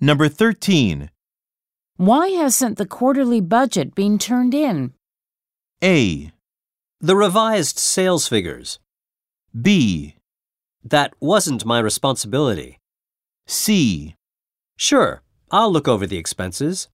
Number 13. Why hasn't the quarterly budget been turned in? A. The revised sales figures. B. That wasn't my responsibility. C. Sure, I'll look over the expenses.